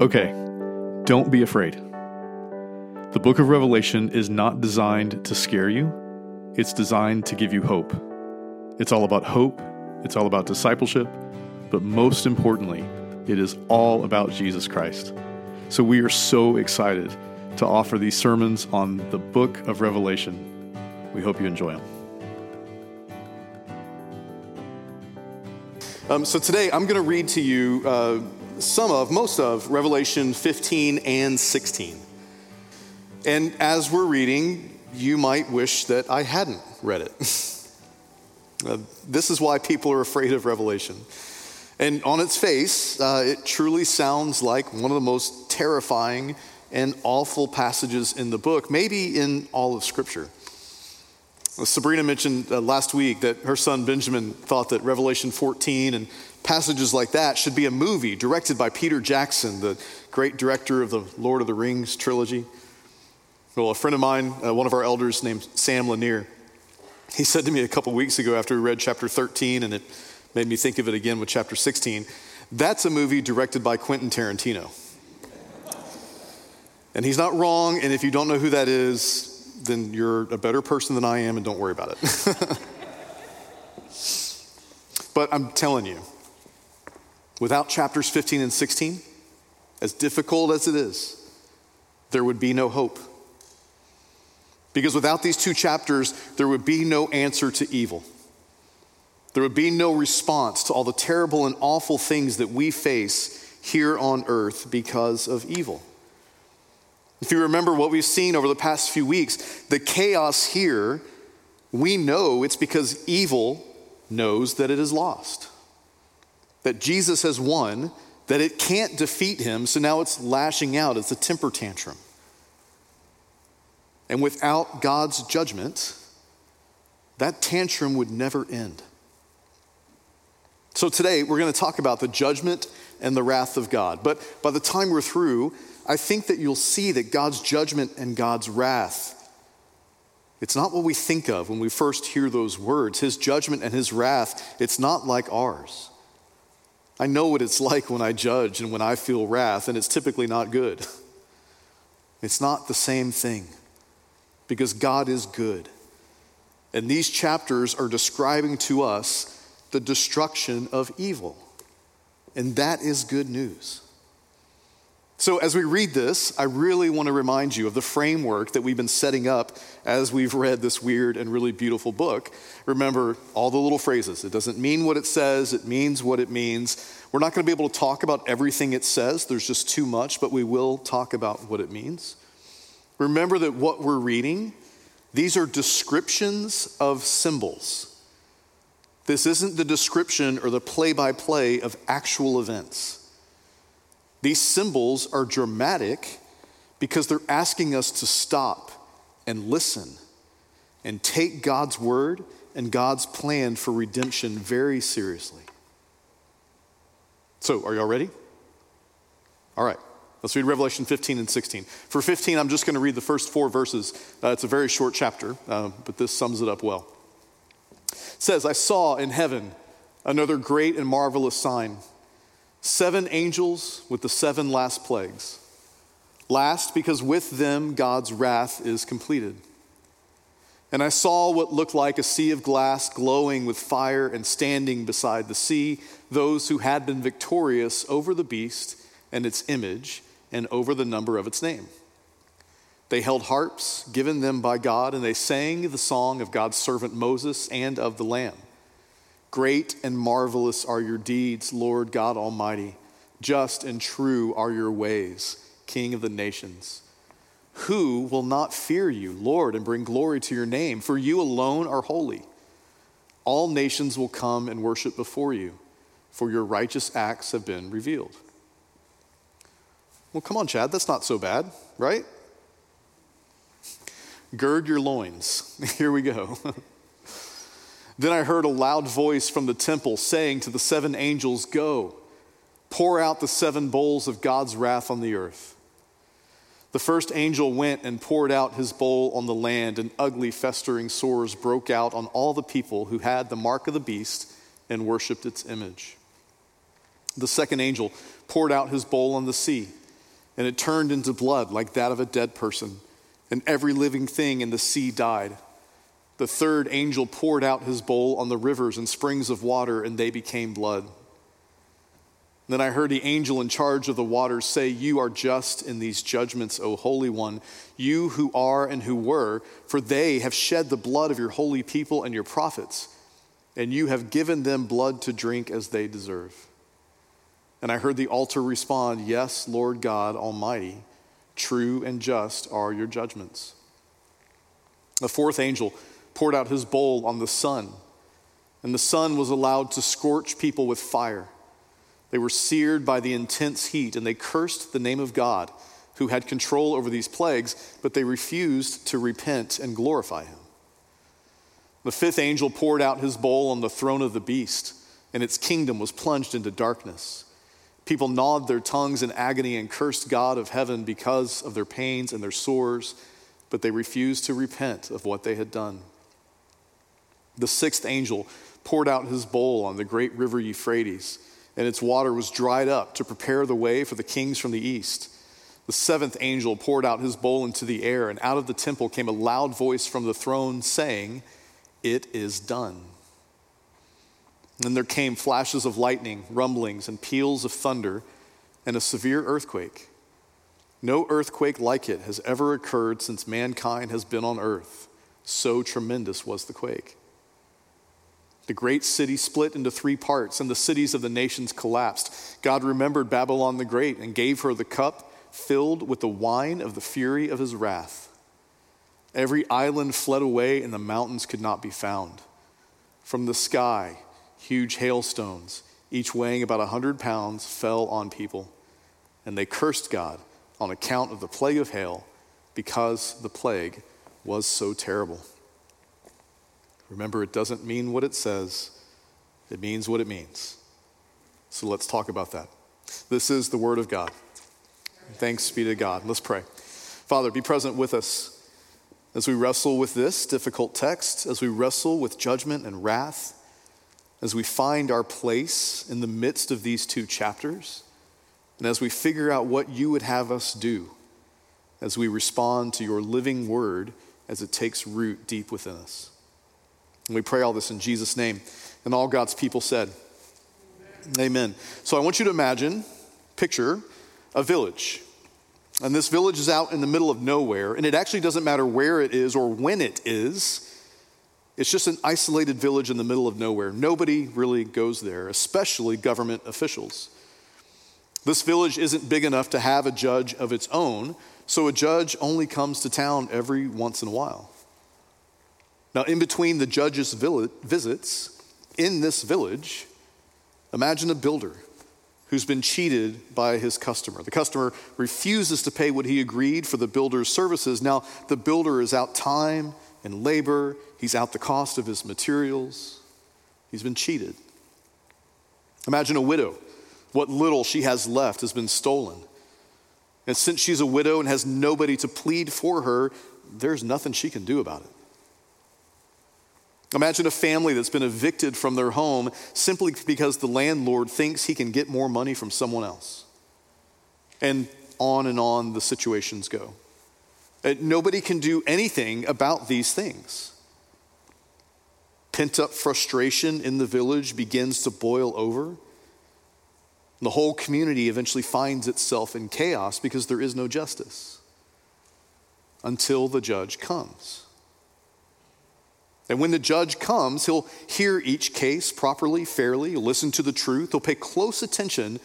Okay, don't be afraid. The book of Revelation is not designed to scare you, it's designed to give you hope. It's all about hope, it's all about discipleship, but most importantly, it is all about Jesus Christ. So we are so excited to offer these sermons on the book of Revelation. We hope you enjoy them. Um, so today I'm going to read to you uh, some of, most of Revelation 15 and 16. And as we're reading, you might wish that I hadn't read it. uh, this is why people are afraid of Revelation. And on its face, uh, it truly sounds like one of the most terrifying and awful passages in the book, maybe in all of Scripture. Sabrina mentioned uh, last week that her son Benjamin thought that Revelation 14 and passages like that should be a movie directed by Peter Jackson, the great director of the Lord of the Rings trilogy. Well, a friend of mine, uh, one of our elders named Sam Lanier, he said to me a couple weeks ago after we read chapter 13, and it made me think of it again with chapter 16 that's a movie directed by Quentin Tarantino. And he's not wrong, and if you don't know who that is, then you're a better person than I am, and don't worry about it. but I'm telling you, without chapters 15 and 16, as difficult as it is, there would be no hope. Because without these two chapters, there would be no answer to evil. There would be no response to all the terrible and awful things that we face here on earth because of evil. If you remember what we've seen over the past few weeks, the chaos here, we know it's because evil knows that it is lost, that Jesus has won, that it can't defeat him, so now it's lashing out. It's a temper tantrum. And without God's judgment, that tantrum would never end. So today, we're going to talk about the judgment and the wrath of God. But by the time we're through, I think that you'll see that God's judgment and God's wrath, it's not what we think of when we first hear those words. His judgment and his wrath, it's not like ours. I know what it's like when I judge and when I feel wrath, and it's typically not good. It's not the same thing because God is good. And these chapters are describing to us the destruction of evil. And that is good news. So, as we read this, I really want to remind you of the framework that we've been setting up as we've read this weird and really beautiful book. Remember all the little phrases. It doesn't mean what it says, it means what it means. We're not going to be able to talk about everything it says, there's just too much, but we will talk about what it means. Remember that what we're reading, these are descriptions of symbols. This isn't the description or the play by play of actual events. These symbols are dramatic because they're asking us to stop and listen and take God's word and God's plan for redemption very seriously. So, are y'all ready? All right, let's read Revelation 15 and 16. For 15, I'm just going to read the first four verses. Uh, it's a very short chapter, uh, but this sums it up well. It says, I saw in heaven another great and marvelous sign seven angels with the seven last plagues. Last, because with them God's wrath is completed. And I saw what looked like a sea of glass glowing with fire, and standing beside the sea, those who had been victorious over the beast and its image, and over the number of its name. They held harps given them by God, and they sang the song of God's servant Moses and of the Lamb. Great and marvelous are your deeds, Lord God Almighty. Just and true are your ways, King of the nations. Who will not fear you, Lord, and bring glory to your name? For you alone are holy. All nations will come and worship before you, for your righteous acts have been revealed. Well, come on, Chad, that's not so bad, right? Gird your loins. Here we go. Then I heard a loud voice from the temple saying to the seven angels, Go, pour out the seven bowls of God's wrath on the earth. The first angel went and poured out his bowl on the land, and ugly, festering sores broke out on all the people who had the mark of the beast and worshiped its image. The second angel poured out his bowl on the sea and it turned into blood like that of a dead person, and every living thing in the sea died. The third angel poured out his bowl on the rivers and springs of water, and they became blood. Then I heard the angel in charge of the waters say, You are just in these judgments, O Holy One, you who are and who were, for they have shed the blood of your holy people and your prophets, and you have given them blood to drink as they deserve. And I heard the altar respond, Yes, Lord God Almighty, true and just are your judgments. The fourth angel poured out his bowl on the sun, and the sun was allowed to scorch people with fire. They were seared by the intense heat, and they cursed the name of God, who had control over these plagues, but they refused to repent and glorify him. The fifth angel poured out his bowl on the throne of the beast, and its kingdom was plunged into darkness. People gnawed their tongues in agony and cursed God of heaven because of their pains and their sores, but they refused to repent of what they had done. The sixth angel poured out his bowl on the great river Euphrates, and its water was dried up to prepare the way for the kings from the east. The seventh angel poured out his bowl into the air, and out of the temple came a loud voice from the throne saying, It is done. And there came flashes of lightning, rumblings, and peals of thunder, and a severe earthquake. No earthquake like it has ever occurred since mankind has been on earth. So tremendous was the quake. The great city split into three parts, and the cities of the nations collapsed. God remembered Babylon the Great and gave her the cup filled with the wine of the fury of his wrath. Every island fled away, and the mountains could not be found. From the sky, huge hailstones, each weighing about a 100 pounds, fell on people. And they cursed God on account of the plague of hail because the plague was so terrible. Remember, it doesn't mean what it says, it means what it means. So let's talk about that. This is the Word of God. Thanks be to God. Let's pray. Father, be present with us as we wrestle with this difficult text, as we wrestle with judgment and wrath as we find our place in the midst of these two chapters, and as we figure out what you would have us do as we respond to your living word as it takes root deep within us. And we pray all this in Jesus' name. And all God's people said, Amen. Amen. So I want you to imagine, picture a village. And this village is out in the middle of nowhere, and it actually doesn't matter where it is or when it is it's just an isolated village in the middle of nowhere. Nobody really goes there, especially government officials. This village isn't big enough to have a judge of its own, so a judge only comes to town every once in a while. Now, in between the judge's visits in this village, imagine a builder who's been cheated by his customer. The customer refuses to pay what he agreed for the builder's services. Now, the builder is out time and labor He's out the cost of his materials. He's been cheated. Imagine a widow. What little she has left has been stolen. And since she's a widow and has nobody to plead for her, there's nothing she can do about it. Imagine a family that's been evicted from their home simply because the landlord thinks he can get more money from someone else. And on and on the situations go. Nobody can do anything about these things. Pent up frustration in the village begins to boil over. The whole community eventually finds itself in chaos because there is no justice until the judge comes. And when the judge comes, he'll hear each case properly, fairly, listen to the truth, he'll pay close attention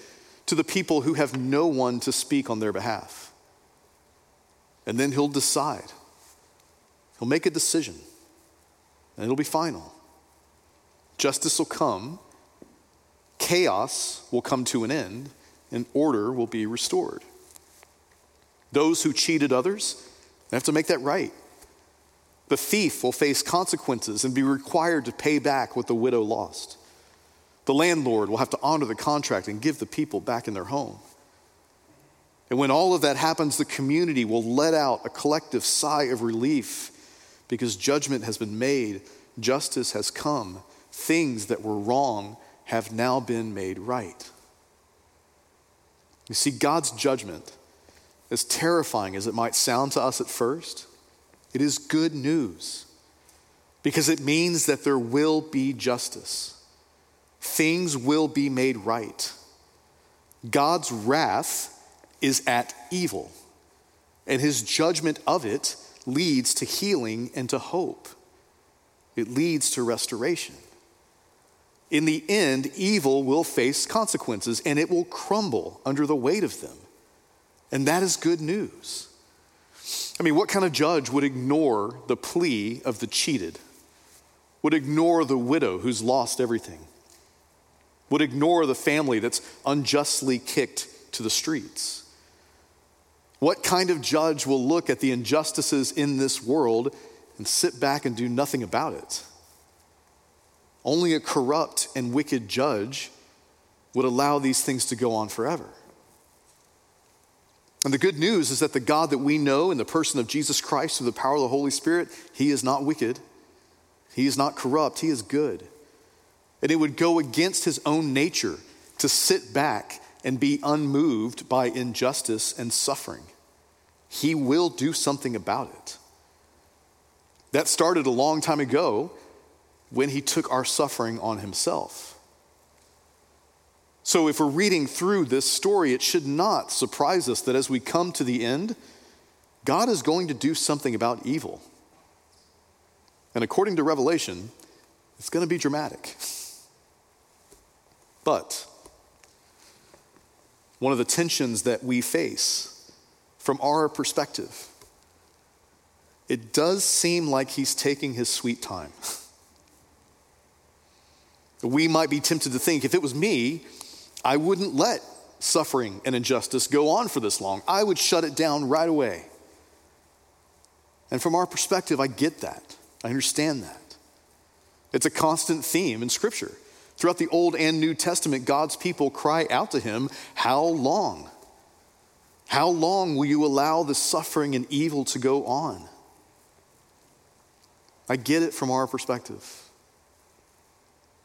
to the people who have no one to speak on their behalf. And then he'll decide. He'll make a decision, and it'll be final. Justice will come, chaos will come to an end, and order will be restored. Those who cheated others have to make that right. The thief will face consequences and be required to pay back what the widow lost. The landlord will have to honor the contract and give the people back in their home. And when all of that happens, the community will let out a collective sigh of relief because judgment has been made, justice has come, things that were wrong have now been made right. You see, God's judgment as terrifying as it might sound to us at first, it is good news because it means that there will be justice. Things will be made right. God's wrath is at evil, and his judgment of it leads to healing and to hope. It leads to restoration. In the end, evil will face consequences and it will crumble under the weight of them. And that is good news. I mean, what kind of judge would ignore the plea of the cheated? Would ignore the widow who's lost everything? Would ignore the family that's unjustly kicked to the streets? What kind of judge will look at the injustices in this world and sit back and do nothing about it? Only a corrupt and wicked judge would allow these things to go on forever. And the good news is that the God that we know in the person of Jesus Christ through the power of the Holy Spirit, he is not wicked. He is not corrupt. He is good. And it would go against his own nature to sit back and be unmoved by injustice and suffering. He will do something about it. That started a long time ago when he took our suffering on himself. So, if we're reading through this story, it should not surprise us that as we come to the end, God is going to do something about evil. And according to Revelation, it's going to be dramatic. But one of the tensions that we face from our perspective, it does seem like he's taking his sweet time. We might be tempted to think if it was me, I wouldn't let suffering and injustice go on for this long. I would shut it down right away. And from our perspective, I get that. I understand that. It's a constant theme in Scripture. Throughout the Old and New Testament, God's people cry out to Him, How long? How long will you allow the suffering and evil to go on? I get it from our perspective.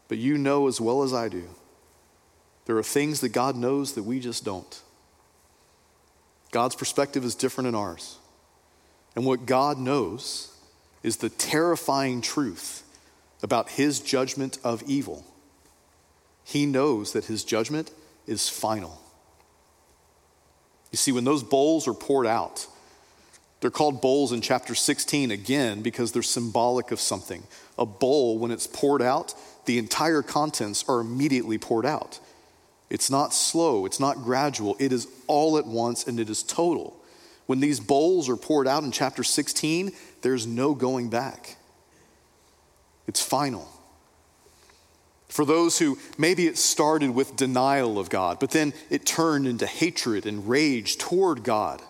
But you know as well as I do, there are things that God knows that we just don't. God's perspective is different than ours. And what God knows is the terrifying truth about his judgment of evil. He knows that his judgment is final. You see, when those bowls are poured out, they're called bowls in chapter 16 again because they're symbolic of something. A bowl, when it's poured out, the entire contents are immediately poured out. It's not slow, it's not gradual, it is all at once and it is total. When these bowls are poured out in chapter 16, there's no going back. It's final. For those who maybe it started with denial of God, but then it turned into hatred and rage toward God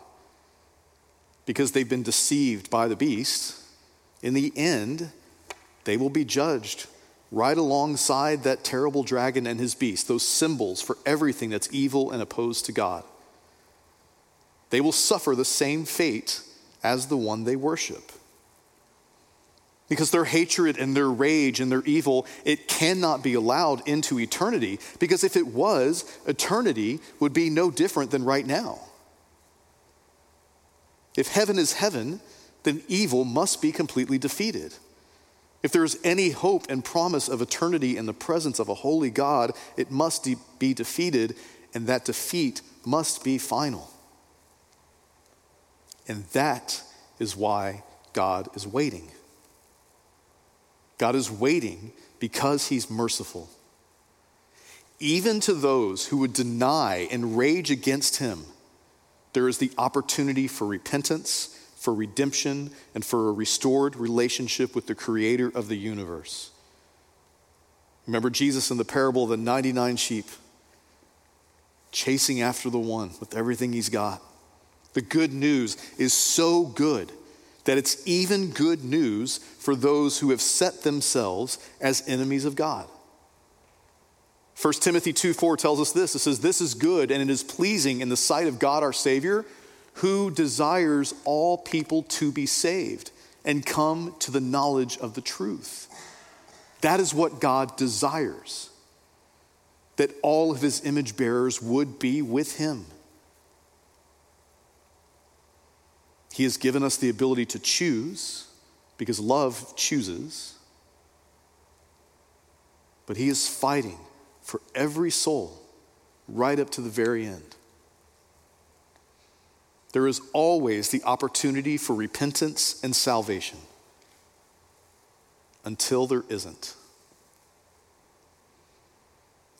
because they've been deceived by the beast, in the end, they will be judged right alongside that terrible dragon and his beast, those symbols for everything that's evil and opposed to God. They will suffer the same fate as the one they worship. Because their hatred and their rage and their evil it cannot be allowed into eternity because if it was eternity would be no different than right now. If heaven is heaven then evil must be completely defeated if there is any hope and promise of eternity in the presence of a holy god it must be defeated and that defeat must be final and that is why god is waiting God is waiting because he's merciful. Even to those who would deny and rage against him, there is the opportunity for repentance, for redemption, and for a restored relationship with the creator of the universe. Remember Jesus in the parable of the 99 sheep, chasing after the one with everything he's got. The good news is so good that it's even good news for those who have set themselves as enemies of God. 1 Timothy 2 4 tells us this it says, This is good and it is pleasing in the sight of God our Savior, who desires all people to be saved and come to the knowledge of the truth. That is what God desires, that all of his image bearers would be with him. He has given us the ability to choose because love chooses. But He is fighting for every soul right up to the very end. There is always the opportunity for repentance and salvation until there isn't.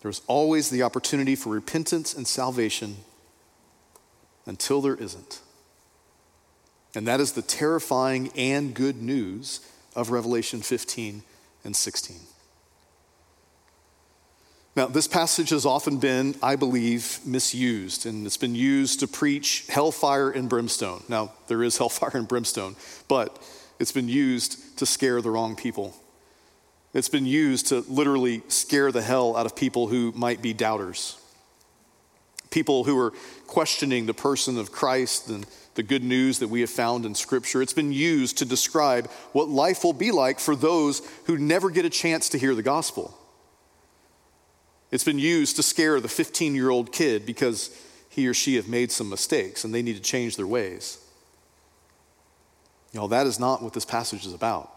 There's always the opportunity for repentance and salvation until there isn't. And that is the terrifying and good news of Revelation 15 and 16. Now, this passage has often been, I believe, misused, and it's been used to preach hellfire and brimstone. Now, there is hellfire and brimstone, but it's been used to scare the wrong people. It's been used to literally scare the hell out of people who might be doubters, people who are questioning the person of Christ and the good news that we have found in Scripture. It's been used to describe what life will be like for those who never get a chance to hear the gospel. It's been used to scare the 15 year old kid because he or she have made some mistakes and they need to change their ways. You know, that is not what this passage is about.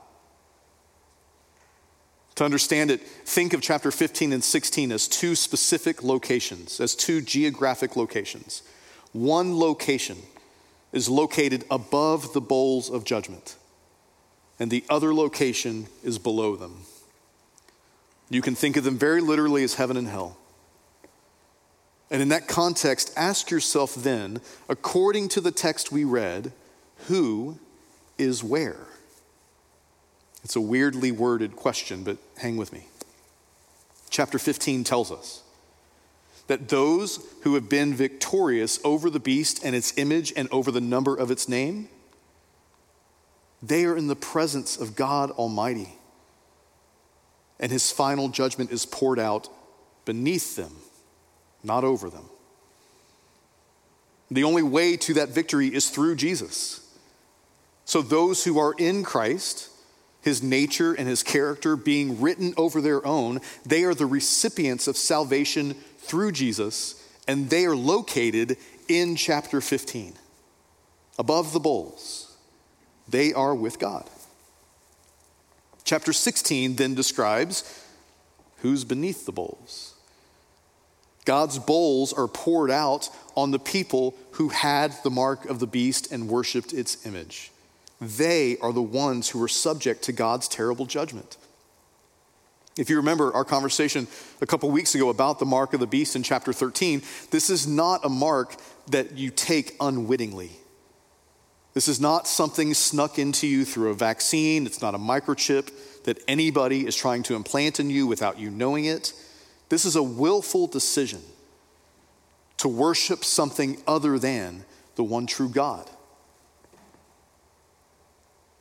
To understand it, think of chapter 15 and 16 as two specific locations, as two geographic locations. One location is located above the bowls of judgment, and the other location is below them. You can think of them very literally as heaven and hell. And in that context, ask yourself then, according to the text we read, who is where? It's a weirdly worded question, but hang with me. Chapter 15 tells us that those who have been victorious over the beast and its image and over the number of its name, they are in the presence of God Almighty and his final judgment is poured out beneath them, not over them. The only way to that victory is through Jesus. So, those who are in Christ, his nature and his character being written over their own, they are the recipients of salvation through Jesus, and they are located in chapter 15. Above the bowls, they are with God. Chapter 16 then describes who's beneath the bowls. God's bowls are poured out on the people who had the mark of the beast and worshiped its image. They are the ones who are subject to God's terrible judgment. If you remember our conversation a couple weeks ago about the mark of the beast in chapter 13, this is not a mark that you take unwittingly. This is not something snuck into you through a vaccine. It's not a microchip that anybody is trying to implant in you without you knowing it. This is a willful decision to worship something other than the one true God.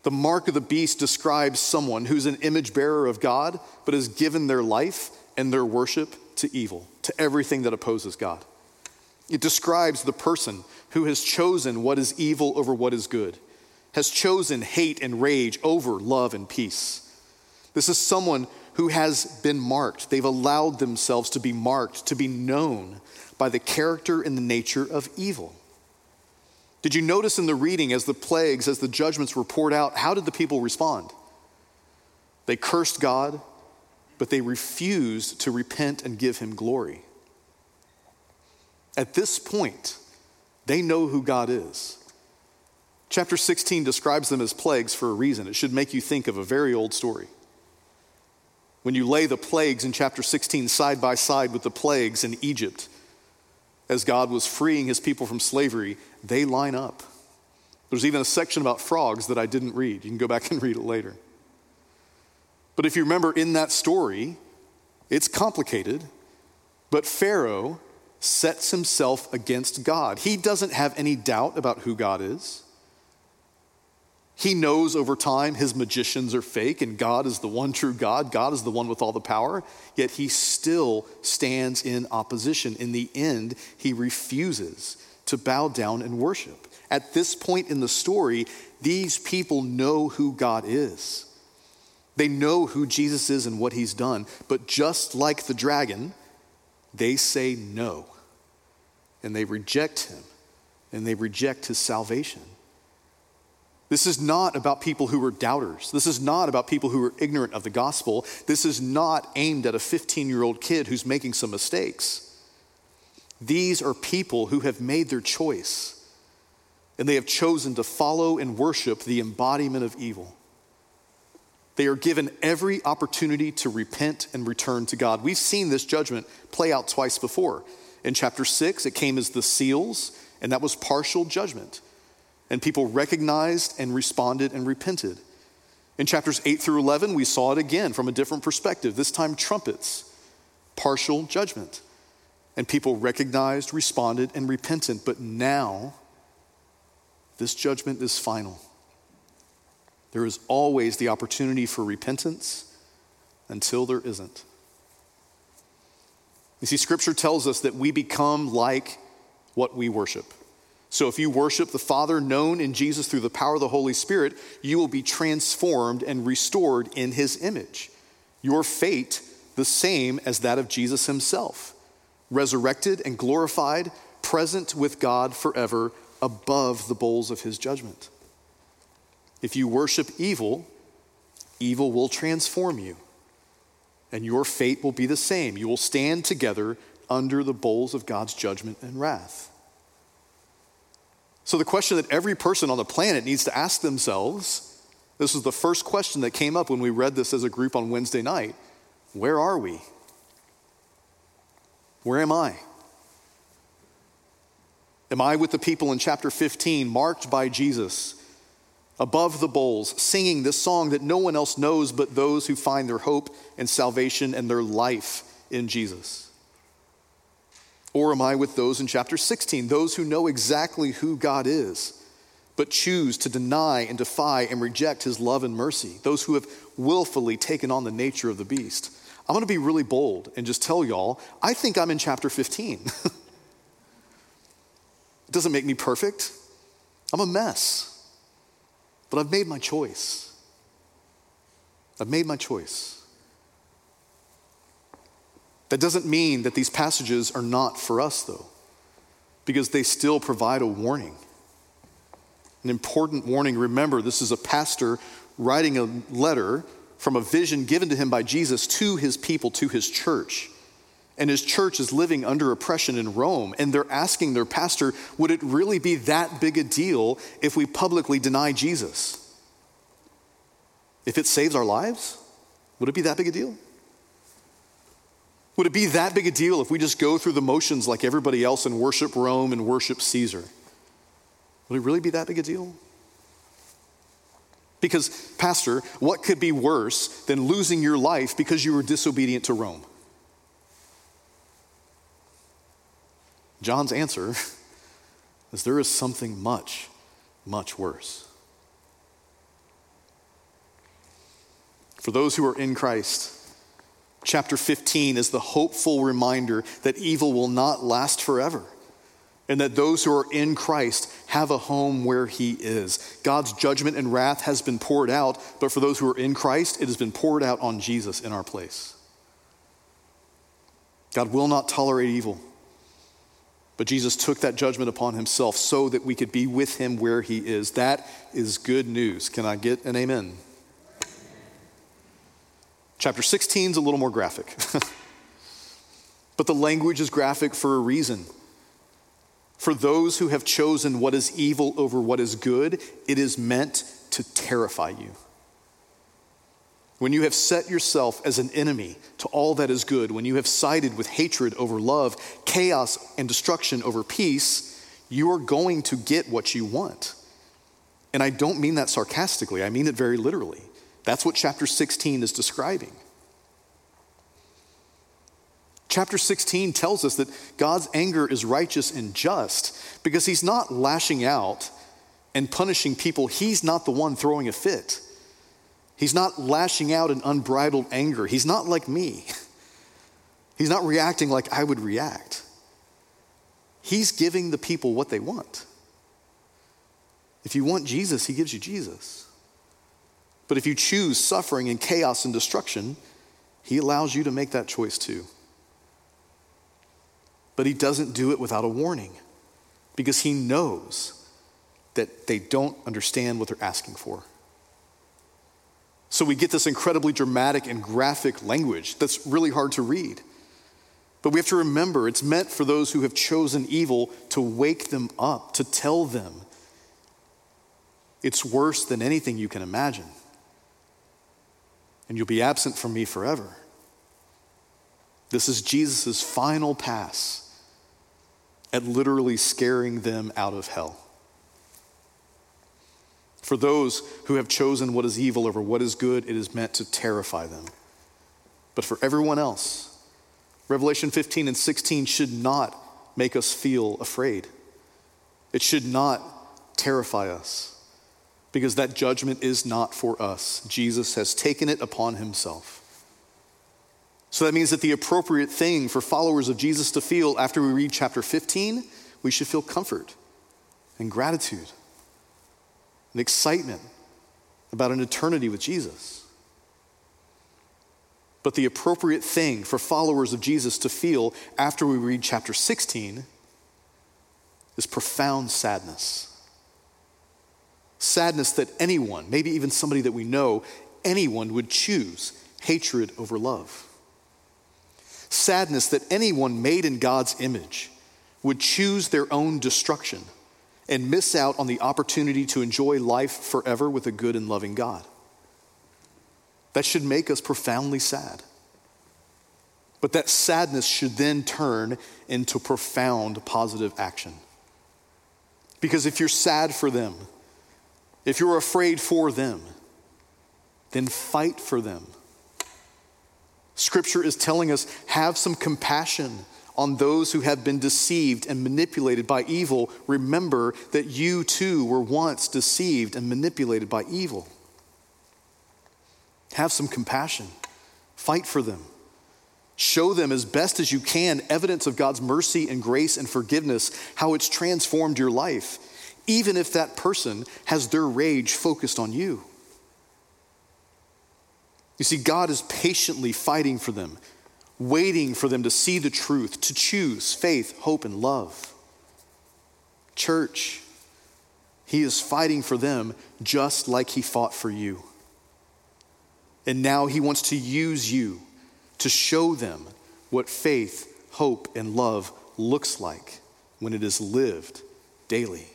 The mark of the beast describes someone who's an image bearer of God, but has given their life and their worship to evil, to everything that opposes God. It describes the person who has chosen what is evil over what is good, has chosen hate and rage over love and peace. This is someone who has been marked. They've allowed themselves to be marked, to be known by the character and the nature of evil. Did you notice in the reading as the plagues, as the judgments were poured out, how did the people respond? They cursed God, but they refused to repent and give him glory. At this point, they know who God is. Chapter 16 describes them as plagues for a reason. It should make you think of a very old story. When you lay the plagues in chapter 16 side by side with the plagues in Egypt, as God was freeing his people from slavery, they line up. There's even a section about frogs that I didn't read. You can go back and read it later. But if you remember in that story, it's complicated, but Pharaoh sets himself against God. He doesn't have any doubt about who God is. He knows over time his magicians are fake and God is the one true God. God is the one with all the power. Yet he still stands in opposition. In the end, he refuses to bow down and worship. At this point in the story, these people know who God is. They know who Jesus is and what he's done. But just like the dragon, they say no and they reject him and they reject his salvation. This is not about people who were doubters. This is not about people who were ignorant of the gospel. This is not aimed at a 15 year old kid who's making some mistakes. These are people who have made their choice and they have chosen to follow and worship the embodiment of evil. They are given every opportunity to repent and return to God. We've seen this judgment play out twice before. In chapter 6, it came as the seals, and that was partial judgment. And people recognized and responded and repented. In chapters 8 through 11, we saw it again from a different perspective, this time trumpets, partial judgment. And people recognized, responded, and repented. But now, this judgment is final. There is always the opportunity for repentance until there isn't. You see, Scripture tells us that we become like what we worship. So if you worship the Father known in Jesus through the power of the Holy Spirit, you will be transformed and restored in His image. Your fate, the same as that of Jesus Himself, resurrected and glorified, present with God forever, above the bowls of His judgment. If you worship evil, evil will transform you, and your fate will be the same. You will stand together under the bowls of God's judgment and wrath. So, the question that every person on the planet needs to ask themselves this was the first question that came up when we read this as a group on Wednesday night where are we? Where am I? Am I with the people in chapter 15, marked by Jesus? Above the bowls, singing this song that no one else knows but those who find their hope and salvation and their life in Jesus? Or am I with those in chapter 16, those who know exactly who God is, but choose to deny and defy and reject his love and mercy, those who have willfully taken on the nature of the beast? I'm going to be really bold and just tell y'all, I think I'm in chapter 15. it doesn't make me perfect. I'm a mess. But I've made my choice. I've made my choice. That doesn't mean that these passages are not for us, though, because they still provide a warning. An important warning. Remember, this is a pastor writing a letter from a vision given to him by Jesus to his people, to his church and his church is living under oppression in Rome, and they're asking their pastor, would it really be that big a deal if we publicly deny Jesus? If it saves our lives, would it be that big a deal? Would it be that big a deal if we just go through the motions like everybody else and worship Rome and worship Caesar? Would it really be that big a deal? Because, Pastor, what could be worse than losing your life because you were disobedient to Rome? John's answer is there is something much, much worse. For those who are in Christ, chapter 15 is the hopeful reminder that evil will not last forever and that those who are in Christ have a home where He is. God's judgment and wrath has been poured out, but for those who are in Christ, it has been poured out on Jesus in our place. God will not tolerate evil. But Jesus took that judgment upon himself so that we could be with him where he is. That is good news. Can I get an amen? Chapter 16 is a little more graphic. but the language is graphic for a reason. For those who have chosen what is evil over what is good, it is meant to terrify you. When you have set yourself as an enemy to all that is good, when you have sided with hatred over love, chaos and destruction over peace, you are going to get what you want. And I don't mean that sarcastically, I mean it very literally. That's what chapter 16 is describing. Chapter 16 tells us that God's anger is righteous and just because he's not lashing out and punishing people, he's not the one throwing a fit. He's not lashing out in unbridled anger. He's not like me. He's not reacting like I would react. He's giving the people what they want. If you want Jesus, He gives you Jesus. But if you choose suffering and chaos and destruction, He allows you to make that choice too. But He doesn't do it without a warning because He knows that they don't understand what they're asking for. So we get this incredibly dramatic and graphic language that's really hard to read. But we have to remember it's meant for those who have chosen evil to wake them up, to tell them it's worse than anything you can imagine. And you'll be absent from me forever. This is Jesus' final pass at literally scaring them out of hell. For those who have chosen what is evil over what is good, it is meant to terrify them. But for everyone else, Revelation 15 and 16 should not make us feel afraid. It should not terrify us because that judgment is not for us. Jesus has taken it upon himself. So that means that the appropriate thing for followers of Jesus to feel after we read chapter 15, we should feel comfort and gratitude and excitement about an eternity with Jesus. But the appropriate thing for followers of Jesus to feel after we read chapter 16 is profound sadness. Sadness that anyone, maybe even somebody that we know, anyone would choose hatred over love. Sadness that anyone made in God's image would choose their own destruction and miss out on the opportunity to enjoy life forever with a good and loving God. That should make us profoundly sad. But that sadness should then turn into profound positive action. Because if you're sad for them, if you're afraid for them, then fight for them. Scripture is telling us have some compassion on those who have been deceived and manipulated by evil. Remember that you too were once deceived and manipulated by evil. Have some compassion. Fight for them. Show them as best as you can evidence of God's mercy and grace and forgiveness, how it's transformed your life, even if that person has their rage focused on you. You see, God is patiently fighting for them, waiting for them to see the truth, to choose faith, hope, and love. Church, He is fighting for them just like He fought for you. And now he wants to use you to show them what faith, hope, and love looks like when it is lived daily.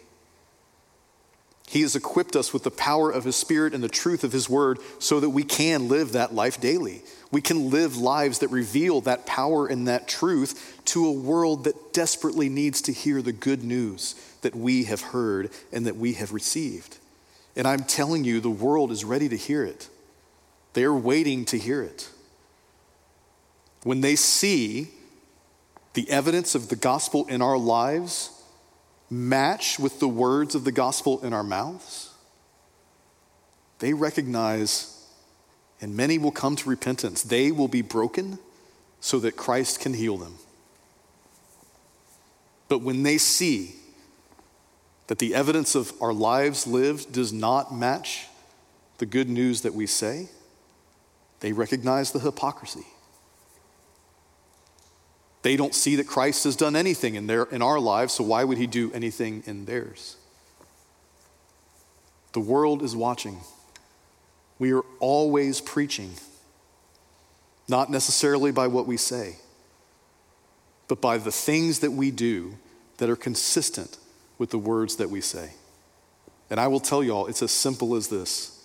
He has equipped us with the power of His Spirit and the truth of His Word so that we can live that life daily. We can live lives that reveal that power and that truth to a world that desperately needs to hear the good news that we have heard and that we have received. And I'm telling you, the world is ready to hear it. They're waiting to hear it. When they see the evidence of the gospel in our lives match with the words of the gospel in our mouths, they recognize, and many will come to repentance. They will be broken so that Christ can heal them. But when they see that the evidence of our lives lived does not match the good news that we say, they recognize the hypocrisy. They don't see that Christ has done anything in, their, in our lives, so why would he do anything in theirs? The world is watching. We are always preaching, not necessarily by what we say, but by the things that we do that are consistent with the words that we say. And I will tell you all, it's as simple as this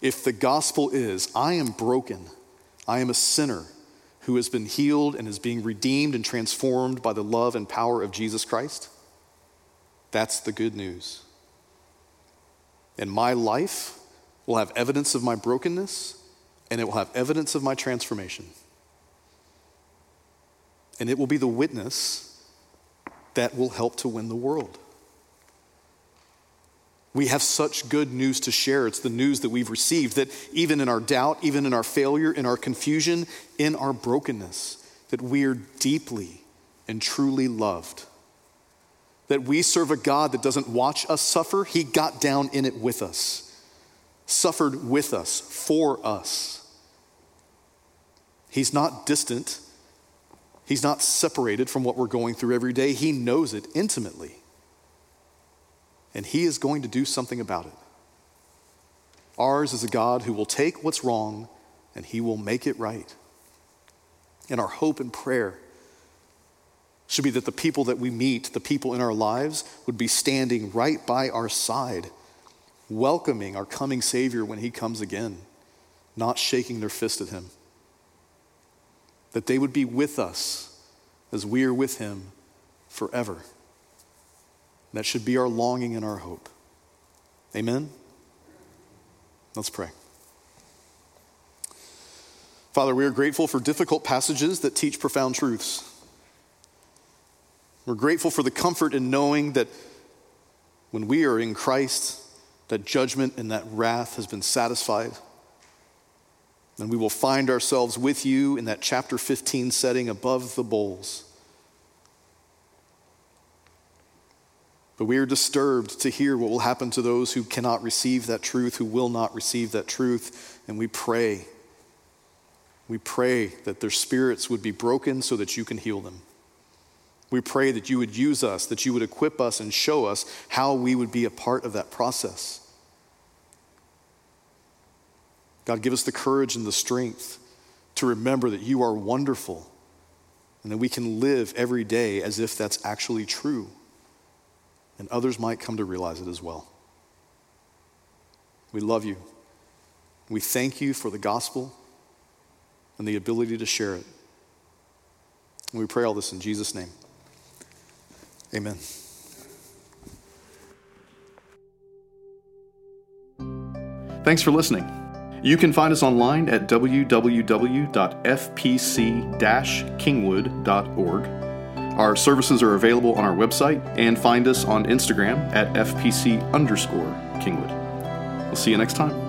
if the gospel is, I am broken, I am a sinner who has been healed and is being redeemed and transformed by the love and power of Jesus Christ, that's the good news. And my life will have evidence of my brokenness and it will have evidence of my transformation. And it will be the witness that will help to win the world. We have such good news to share. It's the news that we've received that even in our doubt, even in our failure, in our confusion, in our brokenness, that we are deeply and truly loved. That we serve a God that doesn't watch us suffer, He got down in it with us, suffered with us, for us. He's not distant, He's not separated from what we're going through every day. He knows it intimately. And He is going to do something about it. Ours is a God who will take what's wrong and He will make it right. And our hope and prayer should be that the people that we meet, the people in our lives, would be standing right by our side, welcoming our coming Savior when He comes again, not shaking their fist at Him. That they would be with us as we are with Him forever. That should be our longing and our hope. Amen? Let's pray. Father, we are grateful for difficult passages that teach profound truths. We're grateful for the comfort in knowing that when we are in Christ, that judgment and that wrath has been satisfied. And we will find ourselves with you in that chapter 15 setting above the bowls. But we are disturbed to hear what will happen to those who cannot receive that truth, who will not receive that truth. And we pray we pray that their spirits would be broken so that you can heal them. We pray that you would use us, that you would equip us and show us how we would be a part of that process. God, give us the courage and the strength to remember that you are wonderful and that we can live every day as if that's actually true. And others might come to realize it as well. We love you. We thank you for the gospel and the ability to share it. And we pray all this in Jesus' name. Amen. Thanks for listening. You can find us online at www.fpc-kingwood.org. Our services are available on our website and find us on Instagram at fpc underscore kingwood. We'll see you next time.